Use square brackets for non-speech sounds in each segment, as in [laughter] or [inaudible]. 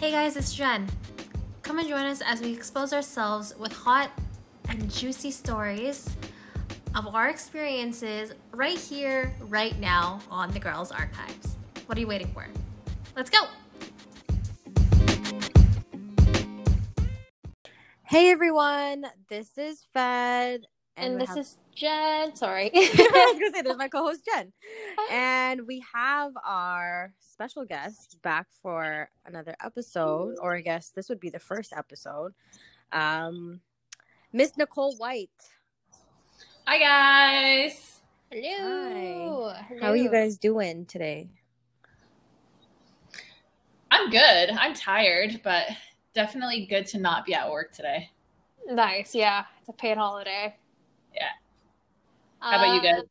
Hey guys, it's Jen. Come and join us as we expose ourselves with hot and juicy stories of our experiences right here, right now on the Girls Archives. What are you waiting for? Let's go! Hey everyone, this is Fed. And, we this have- is Jen. Sorry. [laughs] I was gonna say, there's my co-host Jen, [laughs] and we have our special guest back for another episode, or I guess this would be the first episode. Um, Miss Nicole White. Hi guys. Hello. How are you guys doing today? I'm good. I'm tired, but definitely good to not be at work today. Nice. Yeah, it's a paid holiday. Yeah. How about you guys?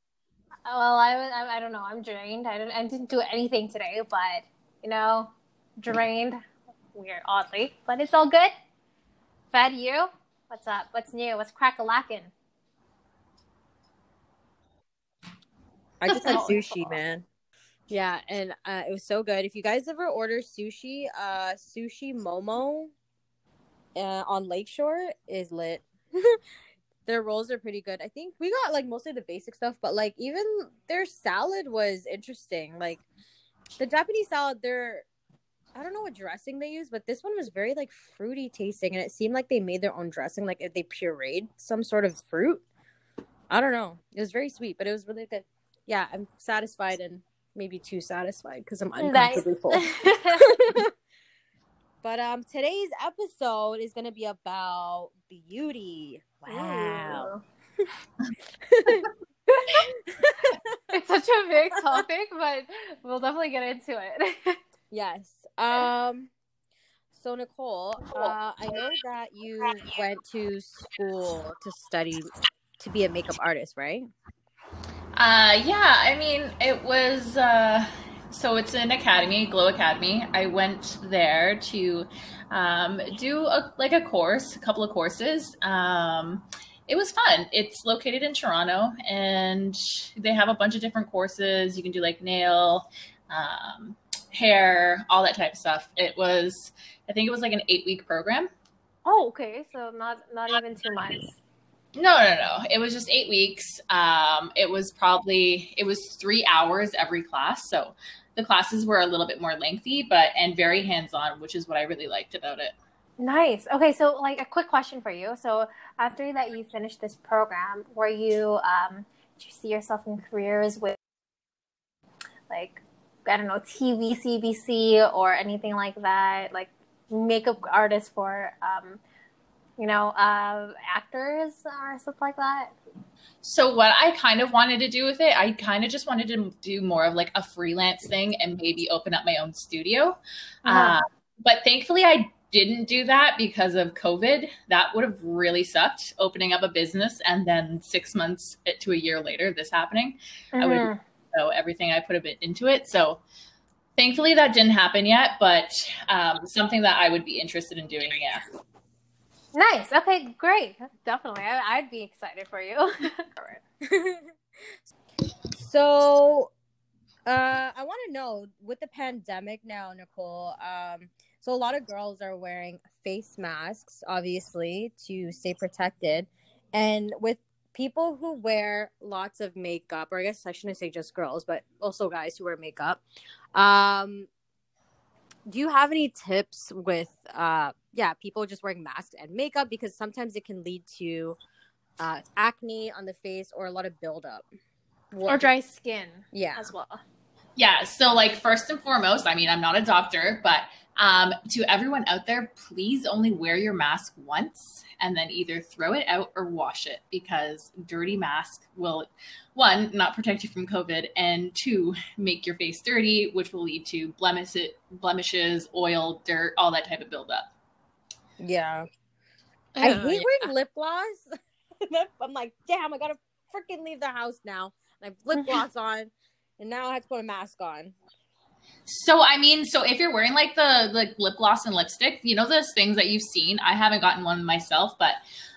Uh, well, I, I I don't know. I'm drained. I didn't I didn't do anything today, but you know, drained. Weird, oddly, but it's all good. Fed, you? What's up? What's new? What's crack a lacking? I just had [laughs] sushi, man. Yeah, and uh, it was so good. If you guys ever order sushi, uh, sushi Momo uh, on Lakeshore is lit. [laughs] their rolls are pretty good. I think we got like mostly the basic stuff, but like even their salad was interesting. Like the Japanese salad, they're I don't know what dressing they use, but this one was very like fruity tasting, and it seemed like they made their own dressing, like they pureed some sort of fruit. I don't know. It was very sweet, but it was really good. Yeah, I'm satisfied and maybe too satisfied because I'm Nice. uncomfortably full. [laughs] [laughs] But um, today's episode is gonna be about beauty. Wow. [laughs] it's such a big topic, but we'll definitely get into it. Yes. [laughs] Um. So Nicole, uh, I know that you went to school to study to be a makeup artist, right? Uh yeah, I mean it was uh so it's an academy, Glow Academy. I went there to um, do a, like a course, a couple of courses. Um, it was fun. It's located in Toronto, and they have a bunch of different courses. You can do like nail, um, hair, all that type of stuff. It was, I think it was like an eight week program. oh, okay. So not not even two months. No, no, no. It was just eight weeks. Um, it was probably it was three hours every class, so the classes were a little bit more lengthy, but and very hands on, which is what I really liked about it. Nice. Okay, so like a quick question for you. So after that you finished this program, were you um did you see yourself in careers with like I don't know, TV, CBC or anything like that, like makeup artist for um you know, uh actors or stuff like that? So what I kind of wanted to do with it, I kind of just wanted to do more of like a freelance thing and maybe open up my own studio. Uh, but thankfully, I didn't do that because of COVID. That would have really sucked opening up a business and then six months to a year later, this happening. I would- Mhm. So everything I put a bit into it. So thankfully, that didn't happen yet, but um, something that I would be interested in doing. Yeah. Nice. Okay, great. Definitely. I, I'd be excited for you. [laughs] so, uh, I want to know with the pandemic now, Nicole. Um, so a lot of girls are wearing face masks, obviously, to stay protected, and with people who wear lots of makeup, or I guess I shouldn't say just girls, but also guys who wear makeup. Um, do you have any tips with, uh, yeah, people just wearing masks and makeup because sometimes it can lead to uh, acne on the face or a lot of buildup. or dry skin Yeah. as well. Yeah. So, like, first and foremost, I mean, I'm not a doctor, but um, to everyone out there, please only wear your mask once and then either throw it out or wash it because dirty mask will, one, not protect you from COVID, and two, make your face dirty, which will lead to blemishes, blemishes, oil, dirt, all that type of buildup. Yeah. I hate yeah. wearing lip gloss. [laughs] I'm like, damn, I gotta freaking leave the house now. And I have lip [laughs] gloss on, and now I have to put a mask on. So I mean, so if you're wearing like the like lip gloss and lipstick, you know those things that you've seen. I haven't gotten one myself, but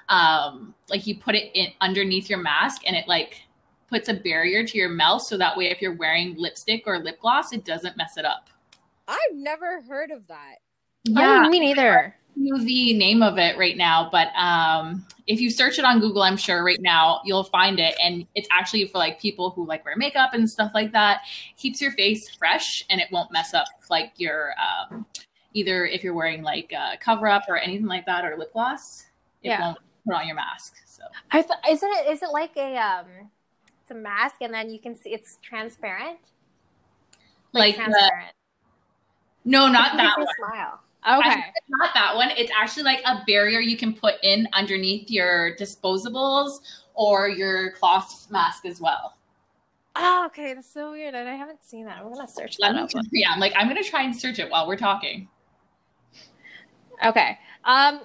um, like you put it in underneath your mask, and it like puts a barrier to your mouth, so that way if you're wearing lipstick or lip gloss, it doesn't mess it up. I've never heard of that. Yeah, oh, me neither. The name of it right now, but um, if you search it on Google, I'm sure right now you'll find it, and it's actually for like people who like wear makeup and stuff like that. Keeps your face fresh, and it won't mess up like your um, either if you're wearing like a cover up or anything like that or lip gloss. It yeah. won't put on your mask. So I th- is it is it like a um it's a mask and then you can see it's transparent? Like, like transparent. The, no, not that one. Smile. Okay. It's not that one. It's actually like a barrier you can put in underneath your disposables or your cloth mask as well. Oh, okay. That's so weird. And I haven't seen that. I'm gonna search that up. Yeah, I'm like, I'm gonna try and search it while we're talking. Okay. Um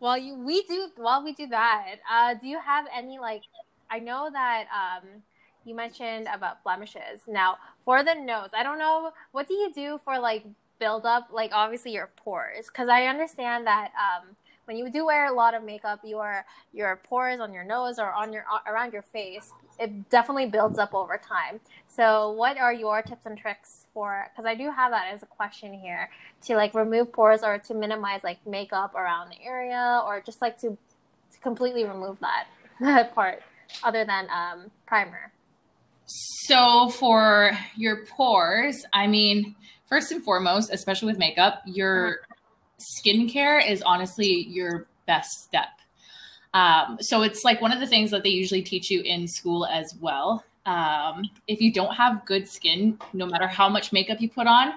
well you we do while we do that, uh do you have any like I know that um you mentioned about blemishes. Now, for the nose, I don't know what do you do for like build up like obviously your pores because I understand that um when you do wear a lot of makeup, your your pores on your nose or on your around your face, it definitely builds up over time. So, what are your tips and tricks for? Because I do have that as a question here to like remove pores or to minimize like makeup around the area, or just like to, to completely remove that [laughs] part, other than um, primer. So, for your pores, I mean, first and foremost, especially with makeup, your uh-huh skincare is honestly your best step. Um, so it's like one of the things that they usually teach you in school as well. Um, if you don't have good skin, no matter how much makeup you put on,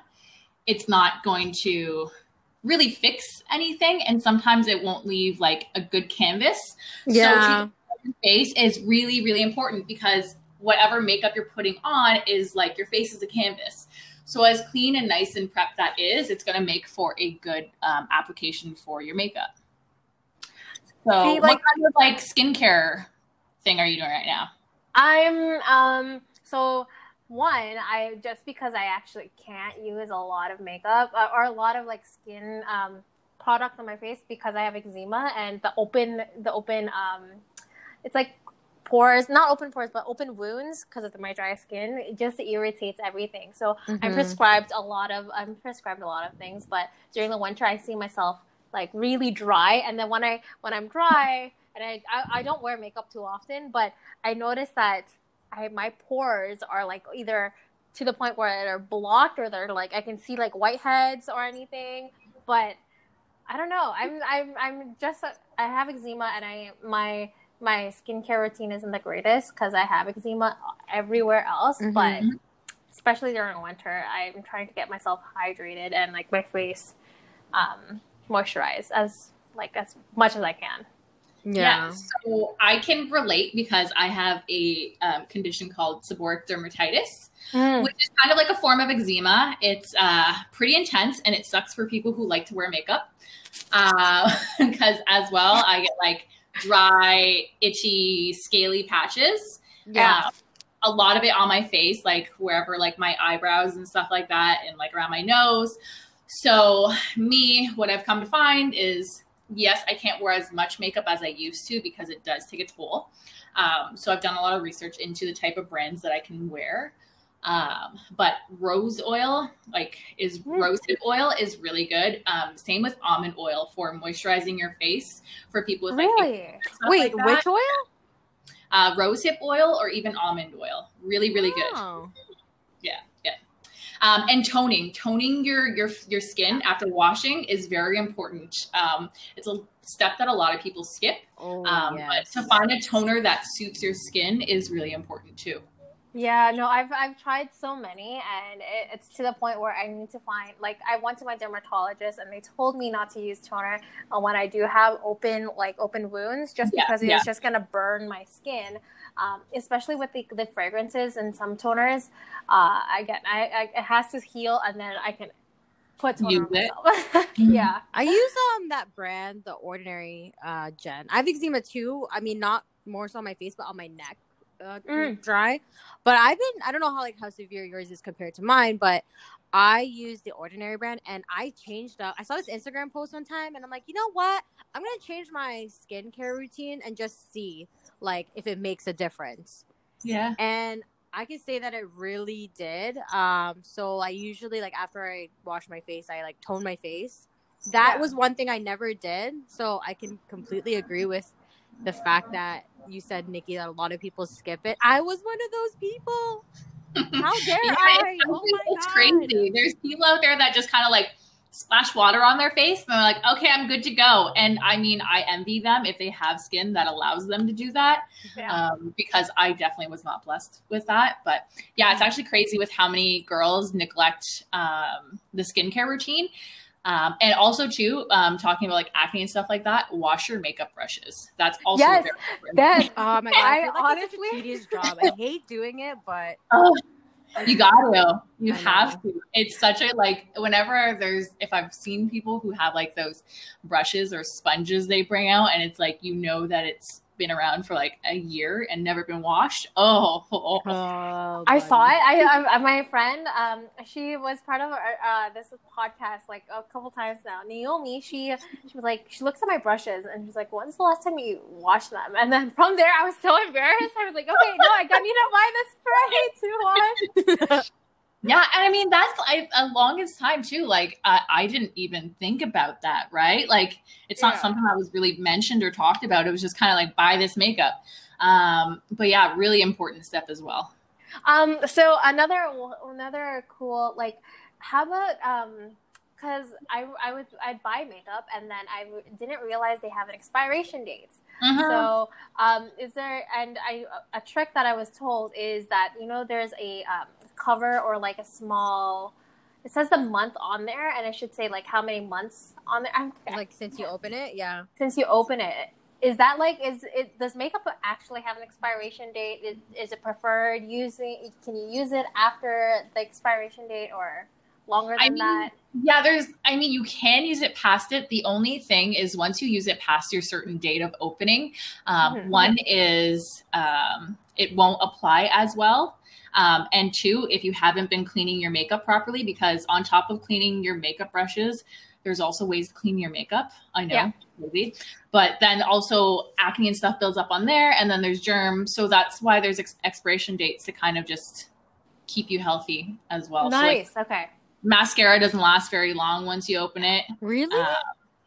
it's not going to really fix anything. And sometimes it won't leave like a good canvas. Yeah. So face is really, really important because whatever makeup you're putting on is like your face is a canvas. So as clean and nice and prep that is, it's going to make for a good um, application for your makeup. So See, like, what kind of like skincare thing are you doing right now? I'm um so one I just because I actually can't use a lot of makeup uh, or a lot of like skin um products on my face because I have eczema and the open the open um it's like pores, not open pores, but open wounds because of my dry skin. It just irritates everything. So mm-hmm. I'm prescribed a lot of I'm prescribed a lot of things, but during the winter I see myself like really dry, and then when I when I'm dry and I I, I don't wear makeup too often, but I notice that I my pores are like either to the point where they're blocked or they're like I can see like whiteheads or anything, but I don't know. I'm I'm I'm just I have eczema and I my my skincare routine isn't the greatest because I have eczema everywhere else, mm-hmm. but especially during winter, I'm trying to get myself hydrated and like my face um, moisturized as like as much as I can. Yeah. yeah. So I can relate because I have a um, condition called seborrheic dermatitis, mm. which is kind of like a form of eczema. It's uh, pretty intense and it sucks for people who like to wear makeup. Because uh, [laughs] as well, I get like dry, itchy, scaly patches. Yeah. Uh, a lot of it on my face, like wherever, like my eyebrows and stuff like that, and like around my nose. So, me, what I've come to find is yes, I can't wear as much makeup as I used to because it does take a toll. Um, so, I've done a lot of research into the type of brands that I can wear. Um, but rose oil, like is mm. rosehip oil, is really good. Um, same with almond oil for moisturizing your face for people with really. Like, Wait, like which oil? Uh, rosehip oil or even almond oil. Really, really oh. good. Yeah, yeah. Um, and toning, toning your your your skin after washing is very important. Um, it's a step that a lot of people skip. Oh, um, yes. But to find a toner that suits your skin is really important too. Yeah, no, I've I've tried so many, and it, it's to the point where I need to find like I went to my dermatologist, and they told me not to use toner uh, when I do have open like open wounds, just yeah, because it's yeah. just gonna burn my skin. Um, especially with the, the fragrances and some toners, uh, again, I, I it has to heal, and then I can put toner use on myself. [laughs] yeah, I use um that brand, the Ordinary uh Jen. I have eczema too. I mean, not more so on my face, but on my neck uh, mm. dry. But I've been I don't know how like how severe yours is compared to mine, but I use the ordinary brand and I changed up. I saw this Instagram post one time and I'm like, you know what? I'm gonna change my skincare routine and just see like if it makes a difference. Yeah. And I can say that it really did. Um, so I usually like after I wash my face, I like tone my face that Yeah. was one thing I never did. So I can completely agree with the fact that you said, Nikki, that a lot of people skip it. I was one of those people. How [laughs] dare Yeah, I? it's, Oh my it's crazy. There's people out there that just kind of like splash water on their face and they're like, okay, I'm good to go. And I mean, I envy them if they have skin that allows them to do that Yeah. um, because I definitely was not blessed with that. But yeah, it's actually crazy with how many girls neglect um, the skincare routine. Um, and also too, um, talking about like acne and stuff like that, wash your makeup brushes. That's also Yes, very important. that [laughs] Oh my god! I, I feel like it's honestly- a tedious [laughs] job. I hate doing it, but Oh, you got to. You I have to. It's such a like whenever there's if I've seen people who have like those brushes or sponges they bring out and it's like you know that it's been around for like a year and never been washed. Oh, oh, I saw it. I, I my friend, um, she was part of uh, this podcast like a couple times now. Naomi, she she was like, she looks at my brushes and she's like, "When's the last time you washed them?" And then from there, I was so embarrassed. I was like, "Okay, no, I got need to buy this spray to wash." [laughs] Yeah, and I mean that's like a longest time too. Like I, I didn't even think about that, right? Like it's not Yeah. something that was really mentioned or talked about. It was just kind of like buy this makeup. Um, but yeah, really important step as well. Um, so another another cool like, how about um, because I I would I'd buy makeup and then I w- didn't realize they have an expiration date. Mhm. So, um, is there and I a trick that I was told is that you know there's a um, cover or like a small. It says the month on there, and it should say like how many months on there. I'm, like since you open it, yeah. since you open it, is that like is it does makeup actually have an expiration date? Is, is it preferred using? Can you use it after the expiration date or longer I than mean, that? Yeah, there's, I mean, you can use it past it. The only thing is once you use it past your certain date of opening, um, Mhm. one is um, it won't apply as well. Um, and two, if you haven't been cleaning your makeup properly, because on top of cleaning your makeup brushes, there's also ways to clean your makeup. I know, Yeah. maybe. But then also acne and stuff builds up on there, and then there's germs. So that's why there's ex- expiration dates to kind of just keep you healthy as well. So, like, nice. okay. mascara doesn't last very long once you open it. Really? Uh,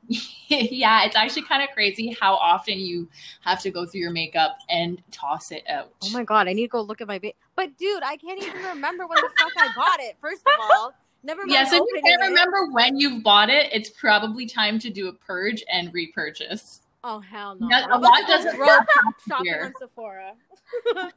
[laughs] yeah, it's actually kind of crazy how often you have to go through your makeup and toss it out. oh my god! I need to go look at my. Ba- but dude, I can't even remember when the fuck I bought it. First of all, [laughs] never mind. Yeah, so if you can't it. remember when you've bought it, it's probably time to do a purge and repurchase. Oh hell no! Yeah, a lot to go doesn't throw work shopping here. on Sephora. [laughs]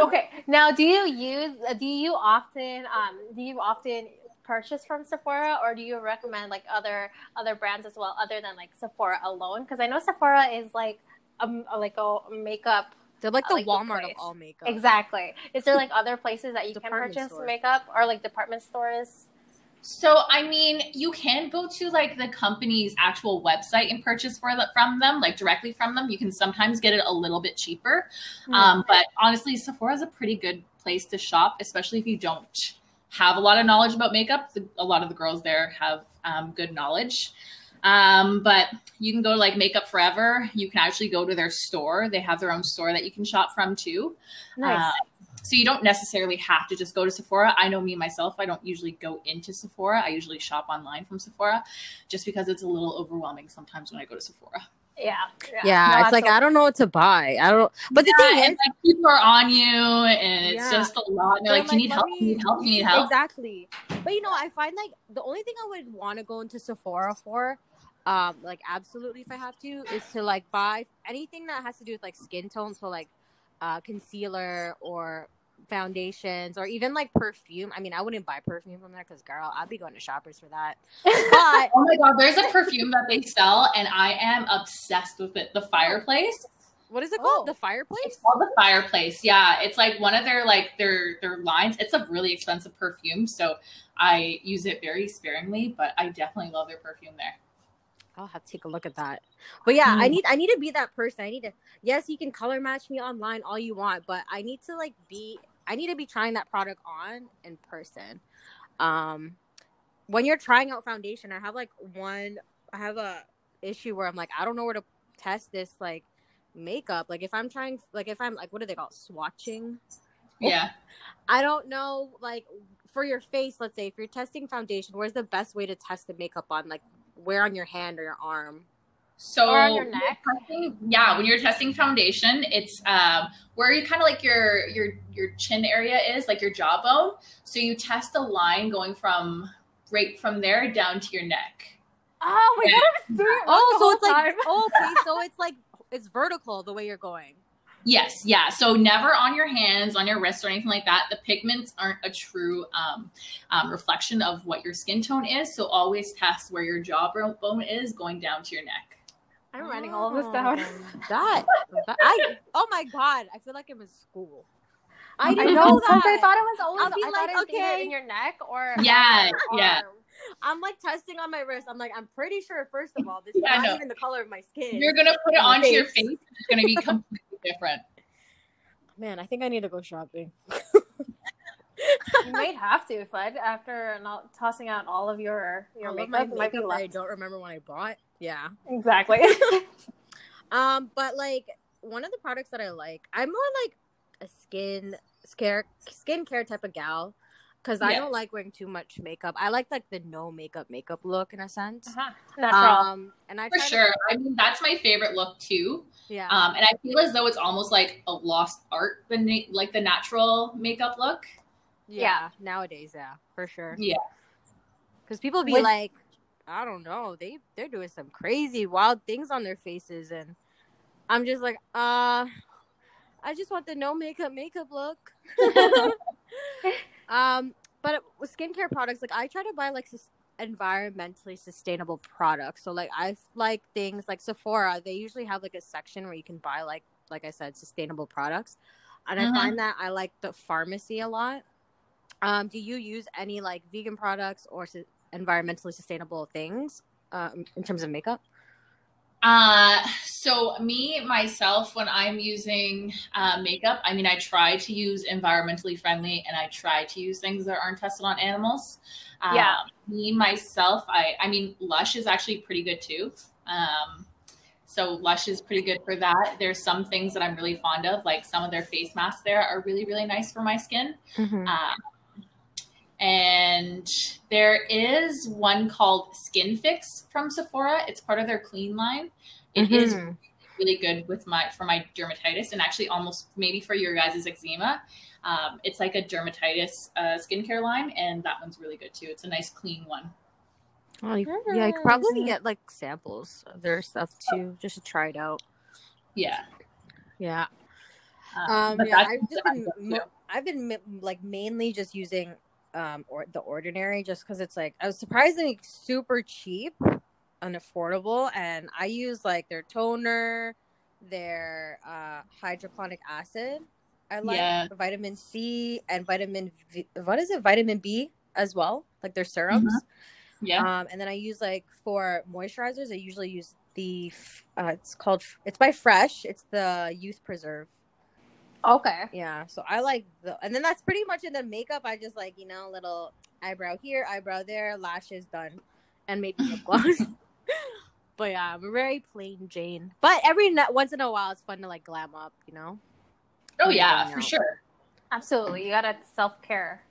Okay. Now, do you use? uh, Do you often? Um, do you often purchase from Sephora, or do you recommend like other other brands as well, other than like Sephora alone? Because I know Sephora is like um like a makeup. They're like the Like Walmart place. of all makeup. Exactly. Is there like other places that you can purchase store. makeup, or like department stores? So, I mean, you can go to like the company's actual website and purchase for the, from them, like directly from them. You can sometimes get it a little bit cheaper. Hmm. Um, but honestly, Sephora is a pretty good place to shop, especially if you don't have a lot of knowledge about makeup. The, a lot of the girls there have um, good knowledge. Um, but you can go to like Makeup Forever. You can actually go to their store. They have their own store that you can shop from too. nice. Uh, so you don't necessarily have to just go to Sephora. I know me myself, I don't usually go into Sephora. I usually shop online from Sephora just because it's a little overwhelming sometimes when I go to Sephora. Yeah. Yeah, No, it's like I don't know what to buy. I don't. But the Yeah, thing is, like people are on you and it's Yeah. just a lot. And they're They're like, Do you need help? me- You need help? You need help? Exactly. But you know, I find like the only thing I would want to go into Sephora for, um, like absolutely if I have to, is to like buy anything that has to do with like skin tone, so like uh concealer or foundations or even like perfume. I mean, I wouldn't buy perfume from there because girl, I'd be going to shoppers for that. But [laughs] Oh my god, there's a perfume that they sell and I am obsessed with it. The fireplace. what is it Oh. called? The fireplace? It's called the fireplace. Yeah. It's like one of their like their their lines. It's a really expensive perfume. So I use it very sparingly, but I definitely love their perfume there. I'll have to take a look at that. But yeah, I Mm. need I need to be that person. I need to yes, you can color match me online all you want, but I need to like be I need to be trying that product on in person. Um when you're trying out foundation, I have like one I have a issue where I'm like I don't know where to test this like makeup. Like if I'm trying like if I'm like what do they call it? swatching? Yeah. [laughs] I don't know like for your face, let's say if you're testing foundation, where's the best way to test the makeup on? Like where on your hand or your arm? So Or on your neck? testing- yeah, when you're testing foundation, it's um, where you kind of like your your your chin area is, like your jawbone. So you test a line going from right from there down to your neck. Oh my Yeah. god, I it Oh, so whole it's like time. oh, okay, [laughs] so it's like it's vertical the way you're going. Yes, yeah. So never on your hands, on your wrists, or anything like that. The pigments aren't a true um, um, reflection of what your skin tone is. So always test where your jawbone is going down to your neck. I'm writing all of this oh. down. Oh, [laughs] That, that- I oh my god, I feel like I'm in school. I I didn't know know because I thought it was always. I'll be I thought like, it was okay. in your neck or Yeah, your yeah. I'm like testing on my wrist. I'm like, I'm pretty sure. First of all, this Yeah, is know. not even the color of my skin. You're gonna put it On onto your face. face. It's gonna be [laughs] completely different. Man, I think I need to go shopping. You might have to, Fud, after not tossing out all of your your All of makeup. my it might be makeup I don't remember when I bought. Yeah. Exactly. [laughs] [laughs] Um, but like one of the products that I like, I'm more like a skin scare skincare type of gal because I don't like wearing too much makeup. I like like the no makeup makeup look in a sense. uh-huh. Natural. Um, and I For try to- sure. I mean, that's my favorite look too. yeah. Um, and I feel as though it's almost like a lost art, the na- like the natural makeup look. yeah, Nowadays, yeah, for sure. Yeah. Because people be With- like, I don't know, they they're doing some crazy wild things on their faces, and I'm just like, uh, I just want the no makeup makeup look. [laughs] [laughs] um, but with skincare products, like I try to buy like sus- environmentally sustainable products. So like I like things like Sephora. They usually have like a section where you can buy like like I said, sustainable products, and Mhm. I find that I like the pharmacy a lot. Um, do you use any like vegan products or environmentally sustainable things um, in terms of makeup? Uh, so me myself, when I'm using uh, makeup, I mean, I try to use environmentally friendly, and I try to use things that aren't tested on animals. Um, Yeah. Me myself, I I mean, Lush is actually pretty good too. Um, so Lush is pretty good for that. There's some things that I'm really fond of, like some of their face masks. There are really really nice for my skin. Mm-hmm. Um, and there is one called Skinfix from Sephora. It's part of their clean line. It is Mhm. really good with my for my dermatitis and actually almost maybe for your guys' eczema. Um, it's like a dermatitis uh, skincare line, and that one's really good too. It's a nice clean one. Oh, you, yeah, you could probably get like samples of their stuff too, just to try it out. Yeah. Yeah. Um, Um, yeah, I've just been, go to. mo- I've been like mainly just using um or the ordinary, just because it's like I was surprisingly super cheap and affordable, and I use like their toner, their uh hydrochloric acid. I like Yeah. vitamin C and vitamin v- what is it? Vitamin B as well, like their serums. yeah. Um, and then I use like for moisturizers, I usually use the uh, it's called it's by Fresh. It's the Youth Preserve. Okay. Yeah, so I like the, and then that's pretty much in the makeup. I just like you know little eyebrow here, eyebrow there, lashes done, and maybe lip [laughs] gloss. [laughs] but yeah, I'm a very plain Jane. But every na- once in a while, it's fun to like glam up, you know. oh when yeah, for out. sure. Absolutely. You gotta self care.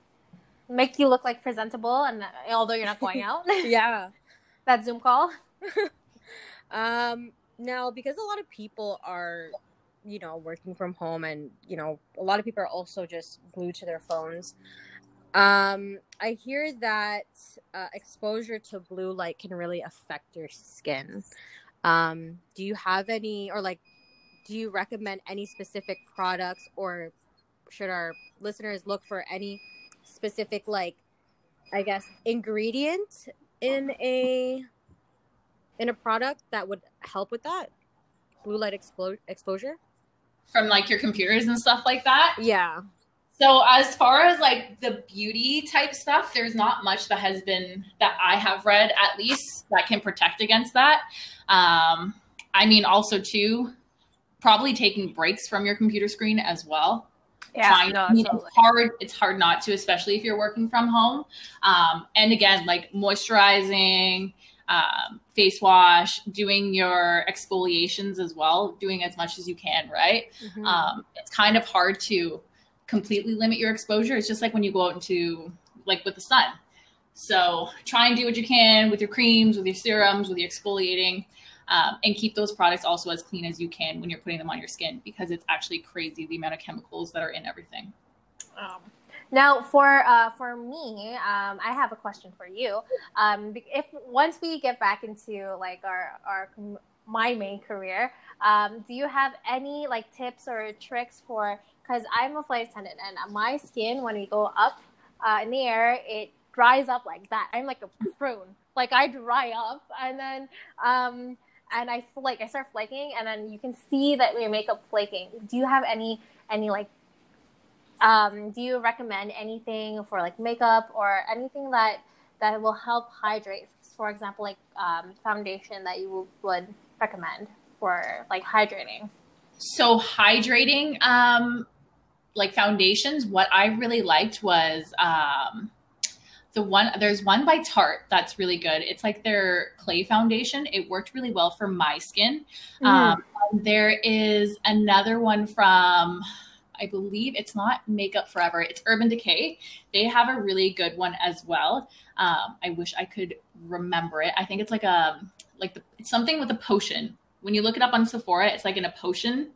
Make you look like presentable, and uh, although you're not going [laughs] out, Yeah. that Zoom call. Um, now because a lot of people are, you know, working from home, and you know, a lot of people are also just glued to their phones. Um, I hear that uh, exposure to blue light can really affect your skin. Um, do you have any, or like, do you recommend any specific products, or should our listeners look for any specific, like, I guess, ingredient in a in a product that would help with that blue light explo- exposure? From like your computers and stuff like that. Yeah. So as far as like the beauty type stuff, there's not much that has been that I have read at least that can protect against that. Um, I mean, also too, probably taking breaks from your computer screen as well. Trying- no, I mean, absolutely. it's hard. It's hard not to, especially if you're working from home. Um, and again, like moisturizing, um, face wash, doing your exfoliations as well, doing as much as you can, right? Mm-hmm. um, it's kind of hard to completely limit your exposure. It's just like when you go out into like with the sun. So try and do what you can with your creams, with your serums, with your exfoliating, um, and keep those products also as clean as you can when you're putting them on your skin because it's actually crazy the amount of chemicals that are in everything. Um, now, for uh, for me, um, I have a question for you. Um, if once we get back into like our our my main career, um, do you have any like tips or tricks for? Because I'm a flight attendant, and my skin when we go up uh, in the air, it dries up like that. I'm like a prune. Like I dry up, and then um, and I like I start flaking, and then you can see that your makeup flaking. Do you have any any like? Um, do you recommend anything for like makeup or anything that that will help hydrate? For example, like um, foundation that you would recommend for like hydrating. So hydrating, um, like foundations, what I really liked was um, the one there's one by Tarte that's really good. It's like their clay foundation. It worked really well for my skin. Mm-hmm. Um, there is another one from I believe it's not Makeup Forever. It's Urban Decay. They have a really good one as well. Um, I wish I could remember it. I think it's like a like the, it's something with a potion. When you look it up on Sephora, it's like in a potion.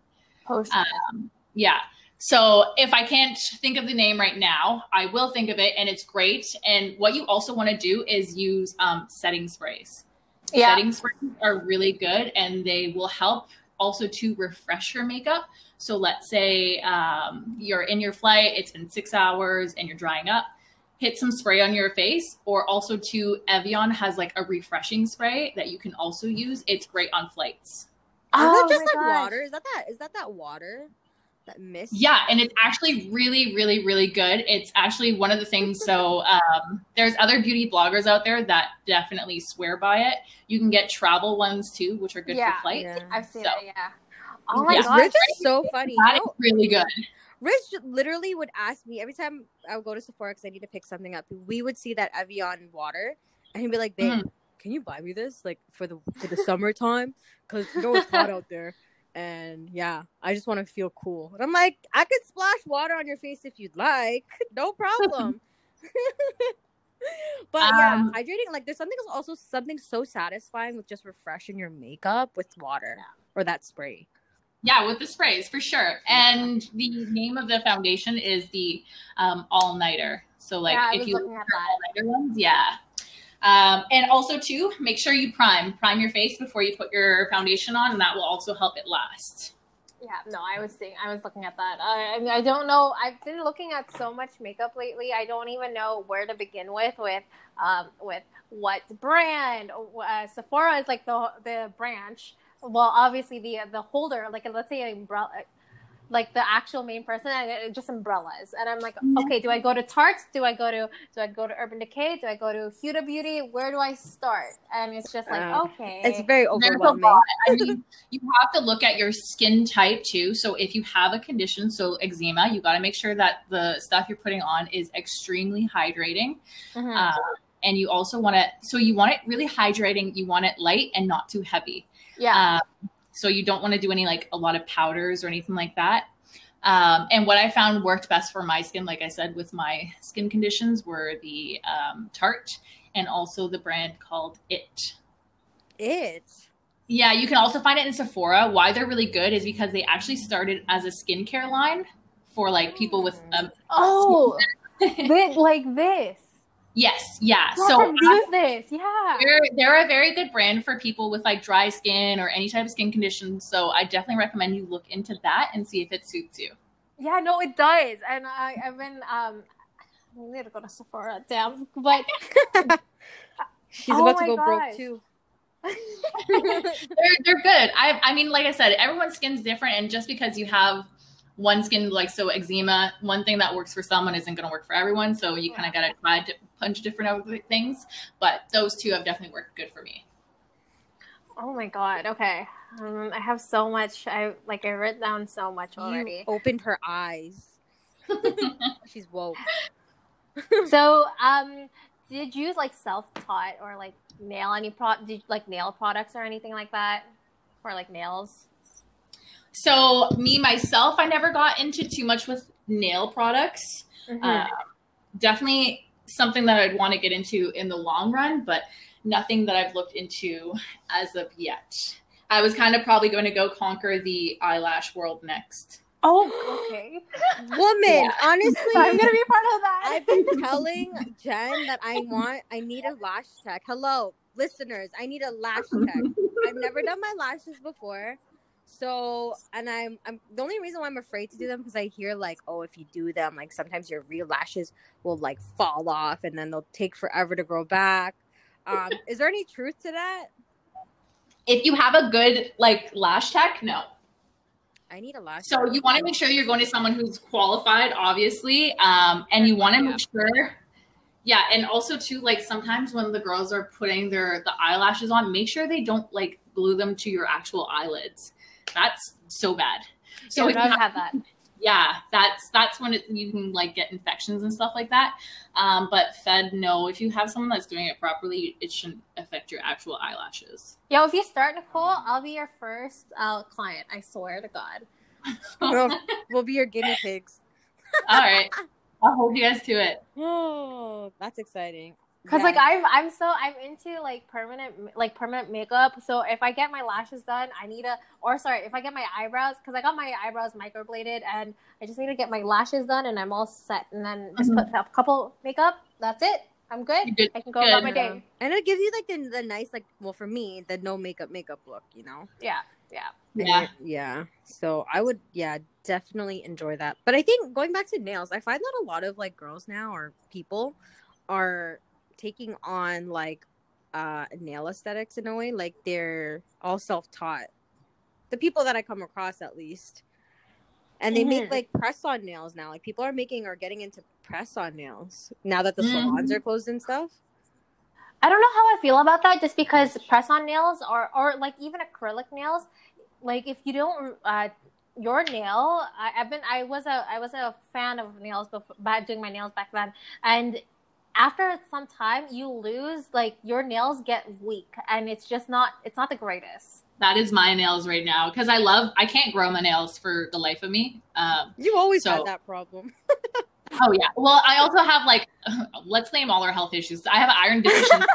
Potion. Um, yeah. So if I can't think of the name right now, I will think of it, and it's great. And what you also want to do is use um, setting sprays. Yeah. Setting sprays are really good, and they will help also to refresh your makeup. So let's say um, you're in your flight, it's been six hours, and you're drying up. Hit some spray on your face, or also too, Evian has like a refreshing spray that you can also use. It's great on flights. Oh, is that just like gosh. water? Is that that? Is that that water? that mist. Yeah, and it's actually really, really, really good. It's actually one of the things. So um, there's other beauty bloggers out there that definitely swear by it. You can get travel ones too, which are good yeah, for flights. Yeah. I've seen so, it. Yeah. Oh my yeah. god, Rich is so funny. That is really good. Rich literally would ask me every time I would go to Sephora because I need to pick something up. We would see that Evian water, and he'd be like, "Babe, mm-hmm. can you buy me this like for the for the summertime? Because you know it's hot out there." and yeah, I just want to feel cool. And I'm like, I could splash water on your face if you'd like, [laughs] no problem. [laughs] [laughs] but um, yeah, hydrating like there's something also something so satisfying with just refreshing your makeup with water or that spray. Yeah, with the sprays for sure. And the name of the foundation is the um, All Nighter. So like yeah, if you look at All Nighter ones, yeah, um, and also too, make sure you prime prime your face before you put your foundation on, and that will also help it last. Yeah, no, I was seeing, I was looking at that. I, I mean, I don't know. I've been looking at so much makeup lately. I don't even know where to begin with. With, um, with what brand? Uh, Sephora is like the the branch. Well, obviously the the holder, like let's say an umbrella, like the actual main person and just umbrellas. And I'm like, okay, do I go to Tarte? Do I go to do I go to Urban Decay? Do I go to Huda Beauty? Where do I start? And it's just like, uh, okay. It's very overwhelming. I mean, [laughs] you have to look at your skin type too. So if you have a condition, so eczema, you got to make sure that the stuff you're putting on is extremely hydrating. Mm-hmm. Uh, and you also want to, so you want it really hydrating. You want it light and not too heavy. Yeah. Um, so you don't want to do any like a lot of powders or anything like that. Um, and what I found worked best for my skin, like I said, with my skin conditions, were the um, Tarte and also the brand called It. It. Yeah, you can also find it in Sephora. Why they're really good is because they actually started as a skincare line for like people with um, oh, [laughs] like this. Yes, yeah. so use this, yeah. They're they're a very good brand for people with like dry skin or any type of skin condition. So I definitely recommend you look into that and see if it suits you. Yeah, no, it does. And I, I've been um I need to go to Sephora, damn. But [laughs] she's oh about to go gosh. broke too. [laughs] they're they're good. I I mean, like I said, everyone's skin's different, and just because you have one skin like so eczema one thing that works for someone isn't going to work for everyone so you kind of got to try to punch different things but those two have definitely worked good for me. Oh my god okay. Um, i have so much i like i wrote down so much already. you opened her eyes. [laughs] She's woke. [laughs] [laughs] So um did you like self-taught or like nail any pro did you, like nail products or anything like that? For like nails so me myself, I never got into too much with nail products. Mm-hmm. Uh, definitely something that I'd want to get into in the long run, but nothing that I've looked into as of yet. I was kind of probably going to go conquer the eyelash world next. Oh, okay. [laughs] Woman, Yeah. honestly, [laughs] I'm gonna be part of that. I've been telling [laughs] Jen that I want, I need a lash tech. Hello, listeners, I need a lash tech. I've never done my lashes before. So, and I'm, I'm the only reason why I'm afraid to do them because I hear like, oh, if you do them, like sometimes your real lashes will like fall off and then they'll take forever to grow back. Um, [laughs] is there any truth to that? If you have a good like lash tech, no. I need a lash. So tech. you want to make sure you're going to someone who's qualified, obviously, um, and you want to make sure. Yeah, and also too, like sometimes when the girls are putting their the eyelashes on, make sure they don't like glue them to your actual eyelids. That's so bad. So So if you I've have- had that. yeah, that's that's when it, you can like get infections and stuff like that. Um, but Fed, no, if you have someone that's doing it properly, it shouldn't affect your actual eyelashes. Yo, if you start Nicole, I'll be your first uh, client. I swear to God. [laughs] we'll, we'll be your guinea pigs. All right, I'll hold you guys to it. [laughs] Oh, that's exciting. Cause Yeah. like I'm, I'm so I'm into like permanent, like permanent makeup. So if I get my lashes done, I need a, or sorry, if I get my eyebrows, cause I got my eyebrows microbladed, and I just need to get my lashes done, and I'm all set. And then just Mhm. put a couple makeup. That's it. I'm good. I can go Good. about my day. And it gives you like the, the nice, like, well, for me, the no makeup makeup look, you know? Yeah, yeah. Yeah. it- yeah. So I would, yeah, definitely enjoy that. But I think going back to nails, I find that a lot of like girls now or people are taking on like uh nail aesthetics in a way. Like they're all self taught. The people that I come across, at least. And they make Mhm. like press on nails now. Like people are making or getting into press on nails now that the Mhm. salons are closed and stuff. I don't know how I feel about that just because press on nails or or like even acrylic nails, like if you don't uh your nail, I, I've been I was a I was a fan of nails before back doing my nails back then and after some time you lose like your nails get weak and it's just not it's not the greatest. That is my nails right now because I love. I can't grow my nails for the life of me. Um, You've always So- had that problem. [laughs] oh yeah. Well, I also have like, [laughs] let's name all our health issues. I have iron deficiency.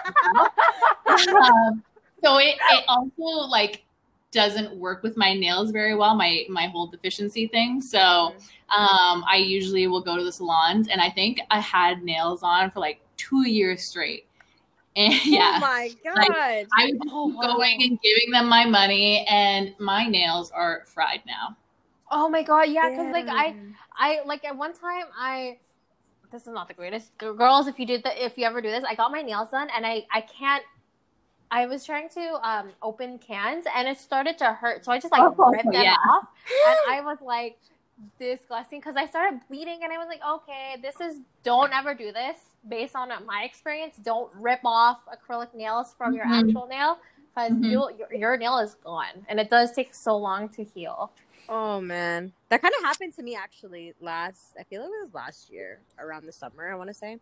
[laughs] um, so it, it also like doesn't work with my nails very well. My my whole deficiency thing. So um, I usually will go to the salons, and I think I had nails on for like two years straight. [laughs] And Oh yeah, my god. I was Oh, wow. going and giving them my money, and my nails are fried now. Oh my god, yeah, cuz like I I like at one time I this is not the greatest girls if you did that if you ever do this I got my nails done and I I can't I was trying to um open cans and it started to hurt so I just like Oh, ripped them yeah. off and [gasps] I was like disgusting because I started bleeding and I was like okay this is don't ever do this based on my experience don't rip off acrylic nails from your Mhm. actual nail because Mhm. you'll your, your nail is gone and it does take so long to heal Oh man, that kind of happened to me actually last. I feel like it was last year around the summer. I want to say,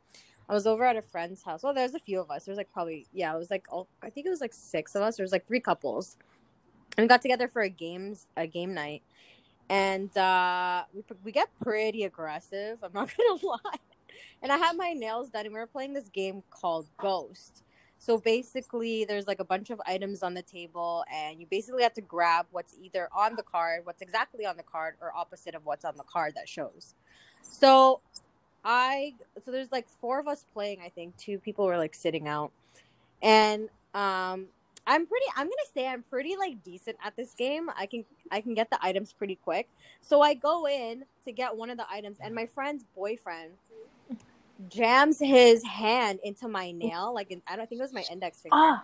I was over at a friend's house. Well, there's a few of us. There's like probably yeah, it was like all, I think it was like six of us. There was like three couples, and we got together for a games a game night, and uh, we we get pretty aggressive. I'm not [laughs] gonna lie, and I had my nails done, and we were playing this game called Ghost. So basically, there's like a bunch of items on the table, and you basically have to grab what's either on the card, what's exactly on the card, or opposite of what's on the card that shows. So I, so there's like four of us playing. I think two people were like sitting out, and um, I'm pretty. I'm gonna say I'm pretty like decent at this game. I can I can get the items pretty quick. So I go in to get one of the items, and my friend's boyfriend jams his hand into my nail, like in, I don't think it was my index finger, ah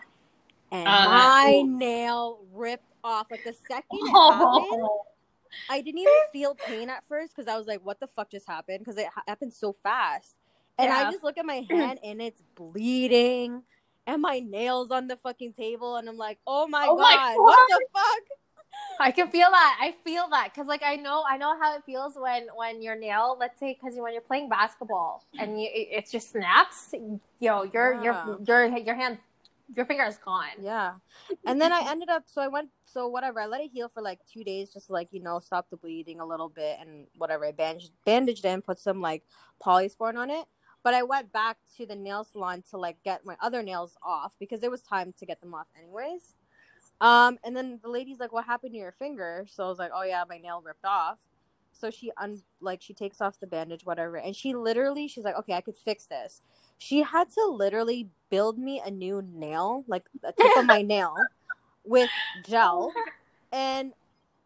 and Ah, my ooh. nail ripped off. Like the second it [laughs] happened, Oh, I didn't even [laughs] feel pain at first because I was like, "What the fuck just happened?" Because it ha- happened so fast, and I just look at my [clears throat] hand and it's bleeding, and my nails on the fucking table, and I'm like, "Oh my Oh god, my what the fuck?" I can feel that. I feel that because, like, I know, I know how it feels when when your nail, let's say, because when you're playing basketball and you, it, it just snaps. Yo, your Yeah. your your your hand, your finger is gone. Yeah. And then I ended up so I went so whatever, I let it heal for like two days just like, you know, stop the bleeding a little bit and whatever. I bandaged bandaged in, put some like polysporin on it. But I went back to the nail salon to like get my other nails off because it was time to get them off anyways. Um, and then the lady's like, "What happened to your finger?" So I was like, "Oh yeah, my nail ripped off." So she un like she takes off the bandage, whatever, and she literally she's like, "Okay, I could fix this." She had to literally build me a new nail, like a tip of my nail, with gel, and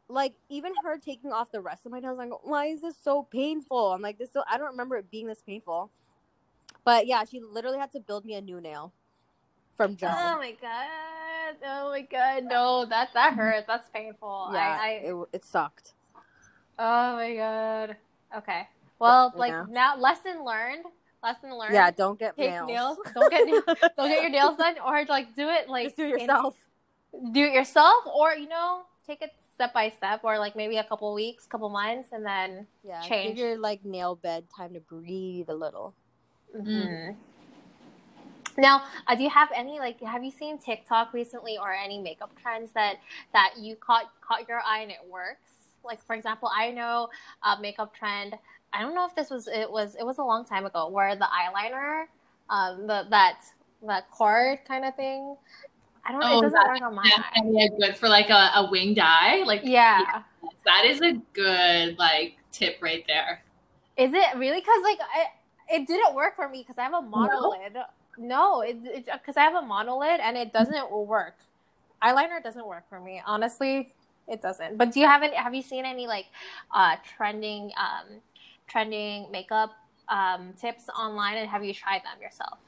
like even her taking off the rest of my nails. I'm like, "Why is this so painful?" I'm like, "This so I don't remember it being this painful." But yeah, she literally had to build me a new nail from gel. Oh my god! Oh my god! No, that that mm-hmm. hurt. That's painful. yeah, I, I it, it sucked. oh my god. Okay. Well, like now, lesson learned. Lesson learned. Yeah, don't get Take nails. nails. Don't get nails. [laughs] Don't get your nails done, or like do it like Just do it in- yourself. do it yourself, or you know, take it step by step, or like maybe a couple weeks, couple months, and then. Yeah, change. give your like nail bed time to breathe a little. Mhm. Now, uh, do you have any like? Have you seen TikTok recently, or any makeup trends that that you caught caught your eye and it works? Like, for example, I know a makeup trend. I don't know if this was it was it was a long time ago where the eyeliner, um, the that that cord kind of thing. I don't. Oh, it doesn't that- work on my Yeah, eye. yeah, good for like a, a winged eye. Like Yeah. that is a good like tip right there. Is it really? Because like I, it didn't work for me because I have a monolid. No, it because I have a monolid and it doesn't work. Eyeliner doesn't work for me. Honestly, it doesn't. But do you have any? Have you seen any like uh, trending um, trending makeup um, tips online, and have you tried them yourself?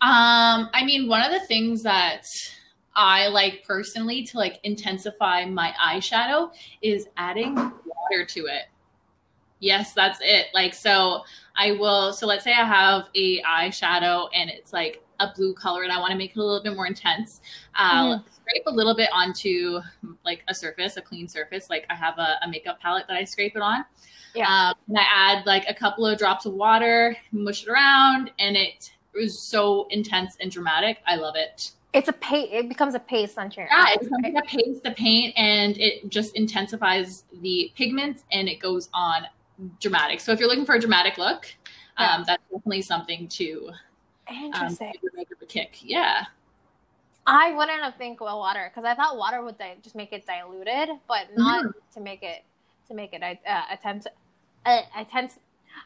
Um, I mean, one of the things that I like personally to like intensify my eyeshadow is adding water to it. Yes, that's it. Like so I will so let's say I have a eyeshadow and it's like a blue color and I want to make it a little bit more intense. I'll scrape a little bit onto like a surface, a clean surface. Like I have a, a makeup palette that I scrape it on. Yeah. Um, and I add like a couple of drops of water, mush it around, and it was so intense and dramatic. I love it. It's a paste. It becomes a paste on your Yeah, it becomes right? a paste the paint, and it just intensifies the pigments, and it goes on dramatic. So if you're looking for a dramatic look, Yeah. um, that's definitely something to Interesting. give your makeup a kick. Yeah. I wouldn't have think well water because I thought water would di- just make it diluted, but not to make it to make it uh, attempt. Uh, attempt.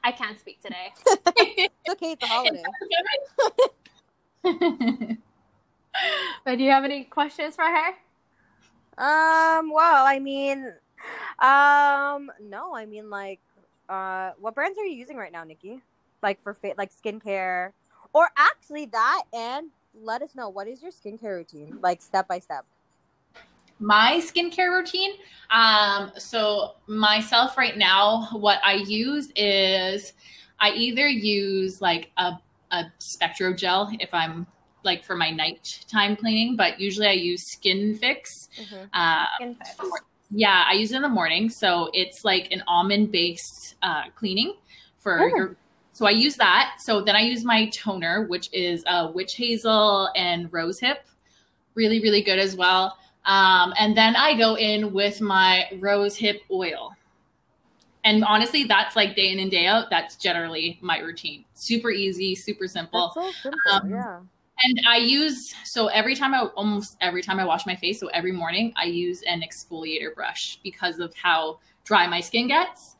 I can't speak today. [laughs] It's okay, it's a holiday. [laughs] [laughs] But do you have any questions for her? Um, well, I mean, um, no, I mean, like, uh, what brands are you using right now, Nikki? Like for fit, like skincare, or actually that, and let us know what is your skincare routine, like step by step. my skincare routine. Um, so myself right now, what I use is I either use like a, a Spectro Jel if I'm like for my nighttime cleaning, but usually I use Skinfix. Uh, Skinfix. yeah, I use it in the morning. So it's like an almond based uh, cleaning for Oh. your. So I use that. So then I use my toner, which is uh, witch hazel and rose hip. Really, really good as well. Um, and then I go in with my rose hip oil. And honestly, that's like day in and day out. That's generally my routine. Super easy, super simple. So simple, um, yeah. And I use so every time I almost every time I wash my face, so every morning I use an exfoliator brush because of how dry my skin gets.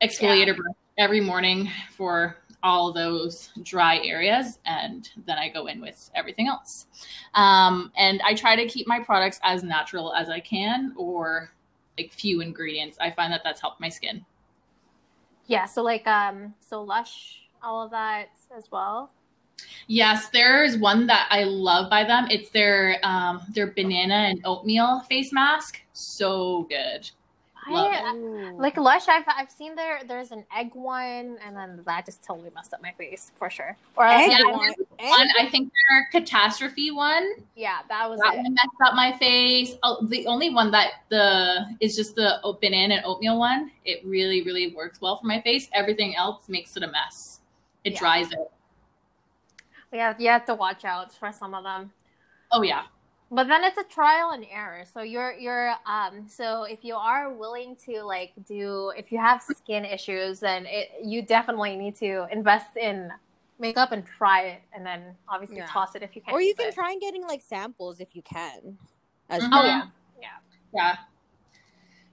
Exfoliator brush every morning for all those dry areas, and then I go in with everything else. Um, and I try to keep my products as natural as I can, or like few ingredients. I find that that's helped my skin. Yeah. So like um, so Lush, all of that as well. Yes, there's one that I love by them. It's their um their banana and oatmeal face mask. So good. Love I, like Lush, I've I've seen there. There's an egg one, and then that just totally messed up my face for sure. Or Egg Yeah, one. there's One, I think their catastrophe one. yeah, that was That it. one messed up my face. Oh, the only one that the is just the open in and oatmeal one. It really, really works well for my face. Everything else makes it a mess. It Yeah. dries it. Yeah, you have to watch out for some of them. Oh yeah. But then it's a trial and error. So you're you're um so if you are willing to like do if you have skin issues, then it you definitely need to invest in makeup and try it, and then obviously Yeah. toss it if you can. Or you can it. try and getting like samples if you can. As Mhm. Oh well. yeah, Yeah.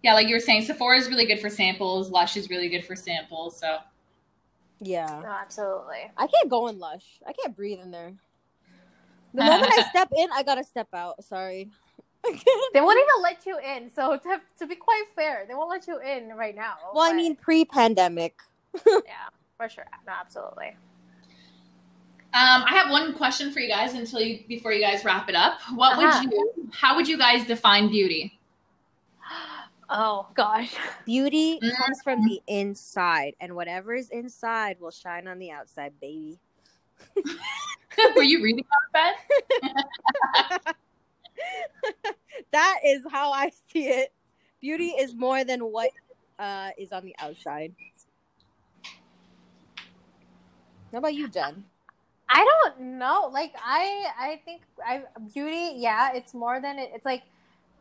Yeah, like you were saying, Sephora is really good for samples. Lush is really good for samples. So Yeah. no, absolutely. I can't go in Lush. I can't breathe in there. The moment I step in, I gotta step out. Sorry. [laughs] They won't even let you in. So to to be quite fair, they won't let you in right now. well, I mean, pre-pandemic. [laughs] yeah, for sure. No, absolutely. Um, I have one question for you guys until you before you guys wrap it up. What Uh-huh. would you? How would you guys define beauty? [gasps] Oh gosh. Beauty Mhm. comes from the inside, and whatever is inside will shine on the outside, baby. [laughs] Were you reading on bed? [laughs] that is how I see it. Beauty is more than what uh, is on the outside. How about you, Jen? I don't know. Like I, I think I beauty. Yeah, it's more than it, it's like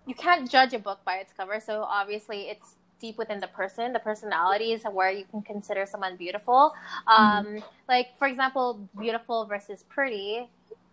you can't judge a book by its cover. So obviously, it's deep within the person. The personality is where you can consider someone beautiful. Um, Like for example, beautiful versus pretty.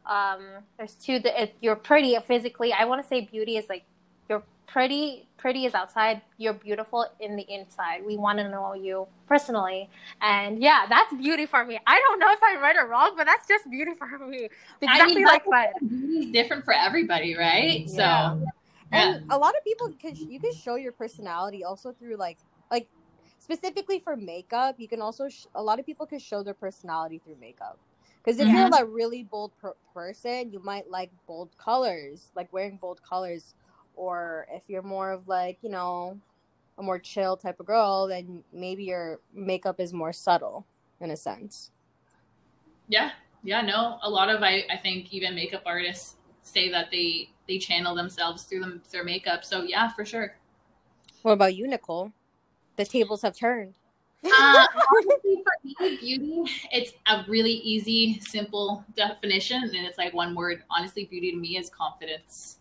Um, there's two. The, if you're pretty physically. I want to say beauty is like you're pretty. Pretty is outside. You're beautiful in the inside. We want to know you personally, and yeah, that's beauty for me. I don't know if I'm right or wrong, but that's just beauty for me. Exactly mean, like that. Beauty is different for everybody, right? Yeah. So yeah. And a lot of people can you can show your personality also through like like specifically for makeup. You can also sh- a lot of people can show their personality through makeup. Because if Mhm. you're a really bold per- person, you might like bold colors, like wearing bold colors. Or if you're more of like you know a more chill type of girl, then maybe your makeup is more subtle in a sense. Yeah, yeah, no. A lot of I, I think even makeup artists say that they they channel themselves through them their makeup. So yeah, for sure. What about you, Nicole? The tables have turned. Uh, honestly, for me, beauty, it's a really easy, simple definition, and it's like one word. Honestly, beauty to me is confidence.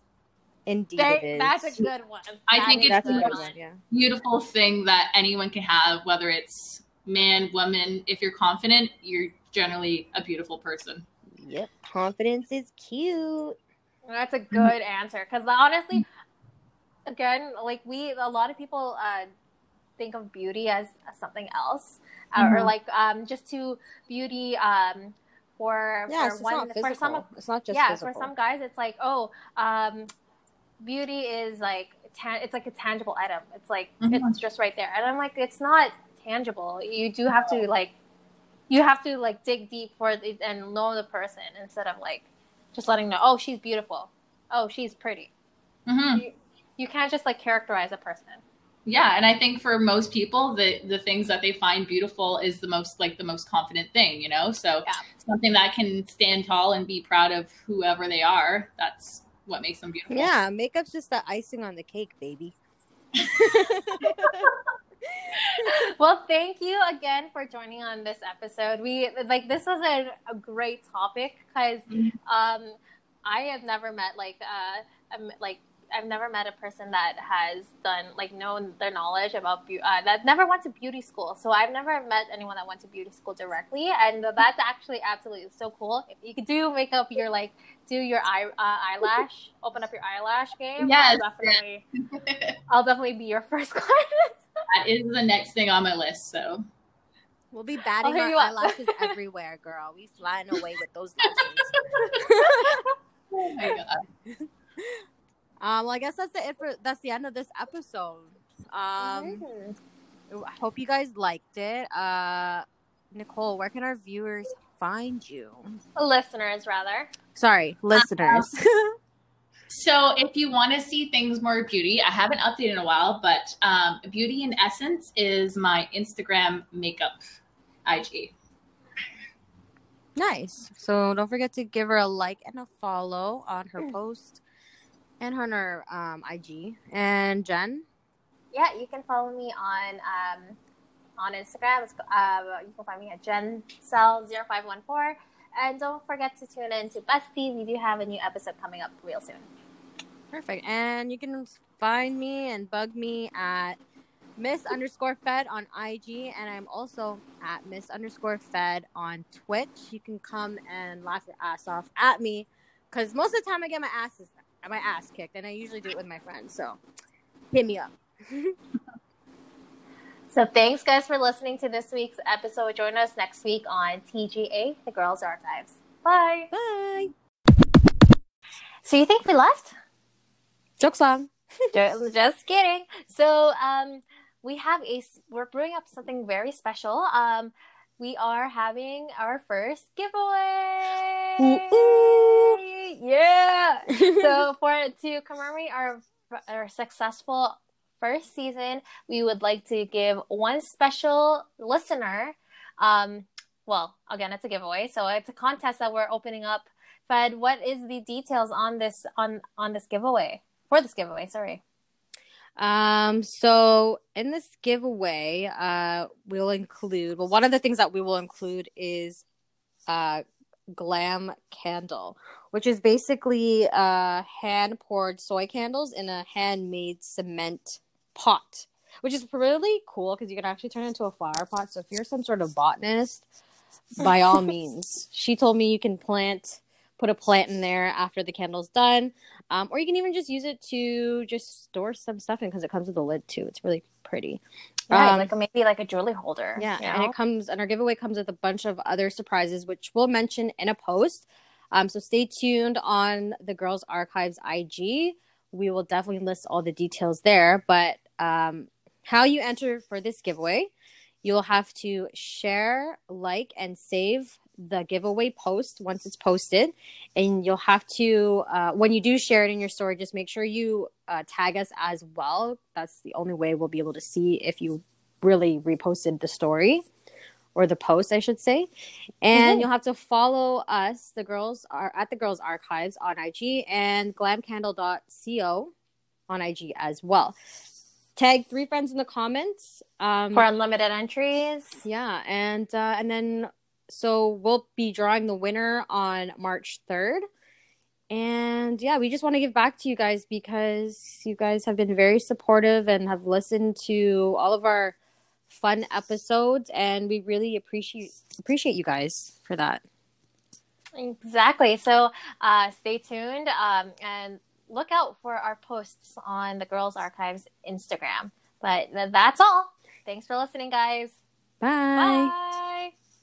Indeed, They- is. that's a good one. I think is it's a good good one. one. Yeah. Beautiful thing that anyone can have, whether it's man, woman. If you're confident, you're generally a beautiful person. Yep. Confidence is cute. That's a good answer because honestly, again, like we, a lot of people uh, think of beauty as, as something else, uh, or Mhm. like um, just to beauty um, for Yeah, for just one for some it's not just yeah physical. for some guys it's like oh um, beauty is like tan- it's like a tangible item. It's like Mhm. it's just right there, and I'm like it's not tangible. You do have to like you have to like dig deep for it and know the person instead of like just letting know oh she's beautiful oh she's pretty hmm you, you can't just like characterize a person Yeah, and I think for most people, the the things that they find beautiful is the most like the most confident thing, you know. So Yeah. something that can stand tall and be proud of whoever they are. That's what makes them beautiful. Yeah, makeup's just the icing on the cake, baby. [laughs] [laughs] well thank you again for joining on this episode we like this was a, a great topic because Mhm. um i have never met like uh um, like I've never met a person that has done like known their knowledge about beauty uh, that never went to beauty school. So I've never met anyone that went to beauty school directly, and that's actually absolutely so cool. If you could do makeup, your like do your eye uh, eyelash, open up your eyelash game. Yes, I'll definitely, I'll definitely be your [laughs] first client. That is the next thing on my list. So We'll be batting hit our you up. eyelashes [laughs] everywhere, girl. We flying away with those lashes. oh my god. [laughs] um, well, I guess that's the it for that's the end of this episode. Um, I hope you guys liked it. Uh, Nicole, where can our viewers find you? listeners rather. Sorry, listeners. So if you want to see things more beauty, I haven't updated in a while, but um, Beauty in Essence is my Instagram makeup IG. nice. So don't forget to give her a like and a follow on her post and on her um, IG. And Jen, Yeah, you can follow me on um, on Instagram. It's, uh, you can find me at JenCell0514. And don't forget to tune in to Bestie. We do have a new episode coming up real soon. Perfect. And you can find me and bug me at Miss underscore Fed on IG, and I'm also at Miss underscore Fed on Twitch. You can come and laugh your ass off at me, because most of the time I get my ass my ass kicked, and I usually do it with my friends. So hit me up. [laughs] so thanks guys for listening to this week's episode. Join us next week on TGA, the Girls Archives. Bye. Bye. So you think we left? Jokes on. just, just kidding. So um, we have a we're brewing up something very special. Um, we are having our first giveaway. Ooh, ooh. Yeah. [laughs] so for to commemorate our our successful first season, we would like to give one special listener. Um, well, again, it's a giveaway, so it's a contest that we're opening up. Fed, what is the details on this on on this giveaway for this giveaway? Sorry. Um, so in this giveaway, uh, we'll include, well, one of the things that we will include is, uh, glam candle, which is basically, uh, hand poured soy candles in a handmade cement pot, which is really cool because you can actually turn it into a flower pot. So if you're some sort of botanist, by all [laughs] means, she told me you can plant put a plant in there after the candle's done. Um, or you can even just use it to just store some stuff in because it comes with a lid too. It's really pretty. Yeah, um, like maybe like a jewelry holder. Yeah, and know? it comes and our giveaway comes with a bunch of other surprises, which we'll mention in a post. Um, so stay tuned on the Girls Archives IG. We will definitely list all the details there. But um, how you enter for this giveaway, you'll have to share, like, and save the giveaway post once it's posted. And you'll have to uh, when you do share it in your story just make sure you uh, tag us as well. That's the only way we'll be able to see if you really reposted the story or the post i should say. And mm-hmm. you'll have to follow us the girls are at the girls archives on ig and glamcandle.co on ig as well. Tag three friends in the comments um, for unlimited entries. Yeah and uh, and then so we'll be drawing the winner on March 3rd. And yeah, we just want to give back to you guys because you guys have been very supportive and have listened to all of our fun episodes and we really appreciate appreciate you guys for that. Exactly. So uh, stay tuned um, and look out for our posts on the Girls Archives Instagram. But that's all. Thanks for listening, guys. Bye. Bye.